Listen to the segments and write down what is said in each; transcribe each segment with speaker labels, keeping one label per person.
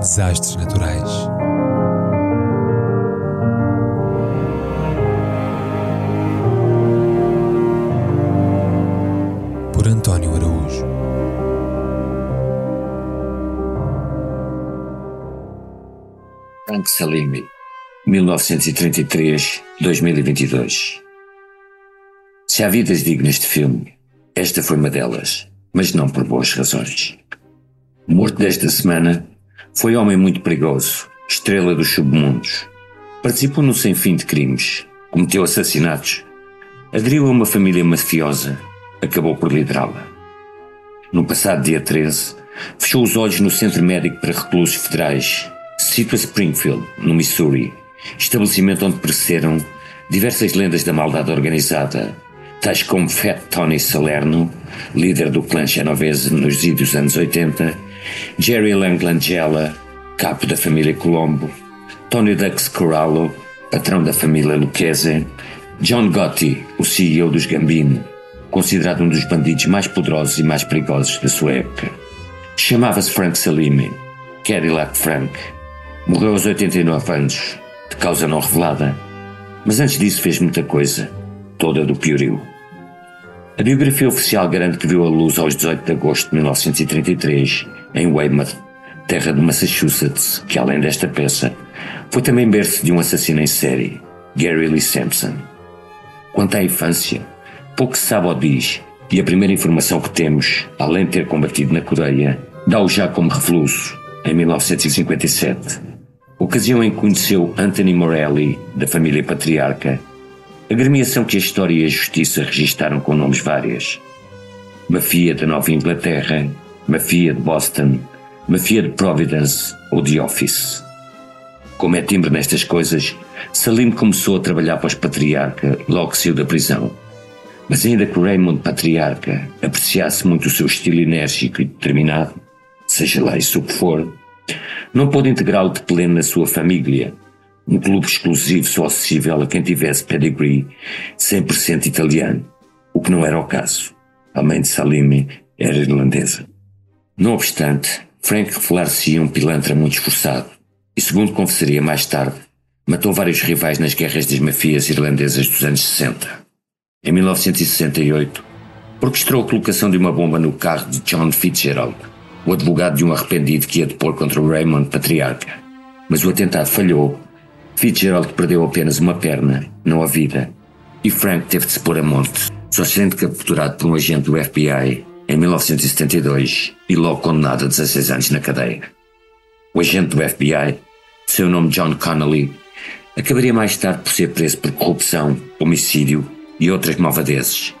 Speaker 1: Desastres naturais. Por António Araújo.
Speaker 2: Frank Salimi, 1933-2022. Se há vidas dignas de filme, esta foi uma delas, mas não por boas razões. Morto desta semana foi homem muito perigoso, estrela dos submundos. Participou no sem fim de crimes, cometeu assassinatos, aderiu a uma família mafiosa, acabou por liderá-la. No passado dia 13, fechou os olhos no Centro Médico para Reclusos Federais, Sito Springfield, no Missouri, estabelecimento onde pereceram diversas lendas da maldade organizada, tais como Fat Tony Salerno, líder do clã Genovese nos idos anos 80, Jerry Langlangella, capo da família Colombo, Tony Dux Corallo, patrão da família Lucchese, John Gotti, o CEO dos Gambino, considerado um dos bandidos mais poderosos e mais perigosos da sua época. Chamava-se Frank Salimi, Cadillac Frank. Morreu aos 89 anos, de causa não revelada, mas antes disso fez muita coisa, toda do piorio. A biografia oficial garante que viu a luz aos 18 de agosto de 1933, em Weymouth, terra de Massachusetts, que além desta peça, foi também berço de um assassino em série, Gary Lee Sampson. Quanto à infância, pouco se sabe ou diz, e a primeira informação que temos, além de ter combatido na Coreia, dá-o já como revoluço, em 1957, ocasião em que conheceu Anthony Morelli, da família patriarca, agremiação que a história e a justiça registaram com nomes várias. Mafia da Nova Inglaterra, Mafia de Boston, Mafia de Providence ou The Office. Como é timbre nestas coisas, Salim começou a trabalhar para os Patriarca logo que saiu da prisão. Mas ainda que o Raymond Patriarca apreciasse muito o seu estilo enérgico e determinado, seja lá isso o que for, não pôde integrá-lo de pleno na sua família, um clube exclusivo só acessível a quem tivesse pedigree 100% italiano, o que não era o caso. A mãe de Salimi era irlandesa. Não obstante, Frank revelar-se um pilantra muito esforçado e, segundo confessaria mais tarde, matou vários rivais nas guerras das mafias irlandesas dos anos 60. Em 1968, orquestrou a colocação de uma bomba no carro de John Fitzgerald, o advogado de um arrependido que ia depor contra o Raymond Patriarca. Mas o atentado falhou. Fitzgerald perdeu apenas uma perna, não a vida, e Frank teve de se pôr a monte, só sendo capturado por um agente do FBI em 1972 e logo condenado a 16 anos na cadeia. O agente do FBI, seu nome John Connolly, acabaria mais tarde por ser preso por corrupção, homicídio e outras malvadezes.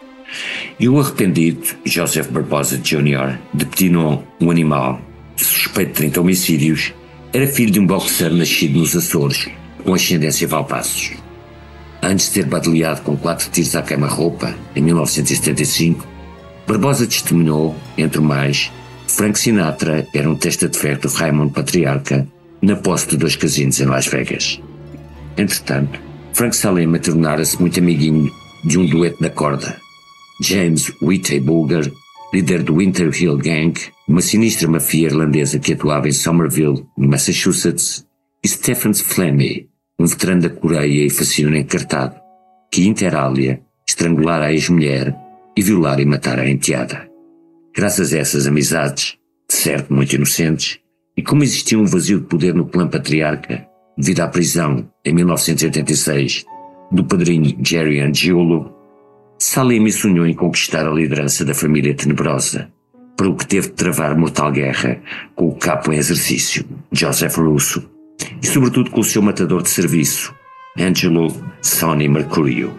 Speaker 2: E o arrependido, Joseph Barbosa Jr., de Petinon, um animal, suspeito de 30 homicídios, era filho de um boxer nascido nos Açores, com ascendência Valpassos. Antes de ser badaleado com quatro tiros à queima-roupa, em 1975, Barbosa testemunhou, entre mais, Frank Sinatra era um testa de ferro de Raymond Patriarca na posse de dois casinos em Las Vegas. Entretanto, Frank Salema tornara-se muito amiguinho de um dueto na corda. James Whitey Bulger, líder do Winter Hill Gang, uma sinistra mafia irlandesa que atuava em Somerville, no Massachusetts, Stephen Flemmy, um veterano da Coreia e fascínio encartado, que inter alia estrangulara a ex-mulher e violar e matar a enteada. Graças a essas amizades, de certo muito inocentes, e como existia um vazio de poder no clã patriarca, devido à prisão, em 1986, do padrinho Jerry Angiolo, Salimi sonhou em conquistar a liderança da família tenebrosa, para o que teve de travar mortal guerra com o capo em exercício, Joseph Russo, e sobretudo com o seu matador de serviço, Angelo Sonny Mercurio.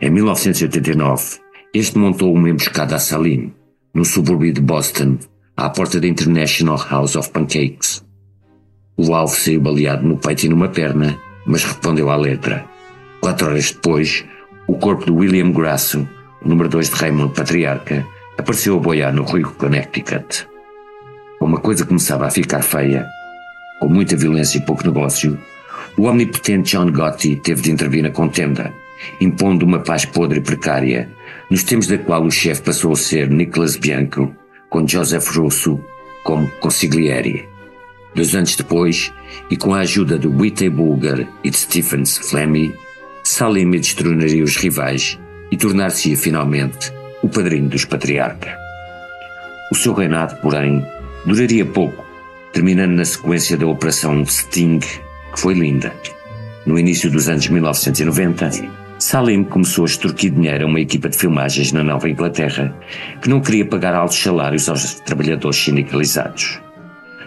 Speaker 2: Em 1989, este montou uma emboscada a Salim, no subúrbio de Boston, à porta da International House of Pancakes. O alvo saiu baleado no peito e numa perna, mas respondeu à letra. Quatro horas depois, o corpo de William Grasso, número 2 de Raymond Patriarca, apareceu a boiar no Rio Connecticut. Uma coisa começava a ficar feia. Com muita violência e pouco negócio, o omnipotente John Gotti teve de intervir na contenda, impondo uma paz podre e precária, nos tempos da qual o chefe passou a ser Nicholas Bianco, com Joseph Russo como consigliere. Dois anos depois, e com a ajuda de Whitney Bulgar e de Stephens Flemmy, Salim destronaria os rivais e tornar-se-ia finalmente o padrinho dos patriarca. O seu reinado, porém, duraria pouco, terminando na sequência da Operação Sting, que foi linda. No início dos anos 1990, Salim começou a extorquir dinheiro a uma equipa de filmagens na Nova Inglaterra que não queria pagar altos salários aos trabalhadores sindicalizados.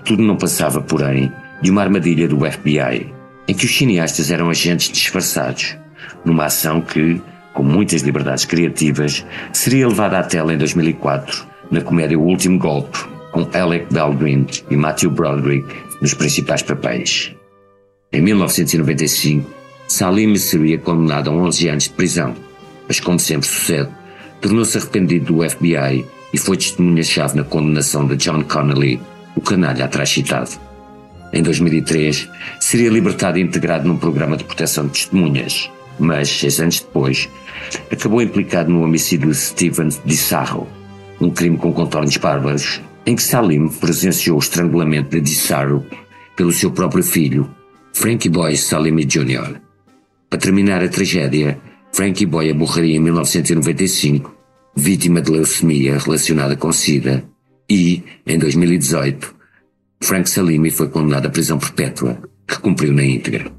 Speaker 2: Tudo não passava, porém, de uma armadilha do FBI, em que os cineastas eram agentes disfarçados, numa ação que, com muitas liberdades criativas, seria levada à tela em 2004 na comédia O Último Golpe, com Alec Baldwin e Matthew Broderick nos principais papéis. Em 1995, Salim seria condenado a 11 anos de prisão, mas como sempre sucede, tornou-se arrependido do FBI e foi testemunha-chave na condenação de John Connolly, o canalha atrás citado. Em 2003, seria libertado e integrado num programa de proteção de testemunhas, mas, seis anos depois, acabou implicado no homicídio de Steven DiSarro, um crime com contornos bárbaros, em que Salim presenciou o estrangulamento de DiSarro pelo seu próprio filho, Frankie Boy Salim Jr. Para terminar a tragédia, Frankie Boy morreria em 1995, vítima de leucemia relacionada com SIDA, e, em 2018, Frank Salimi foi condenado à prisão perpétua, que cumpriu na íntegra.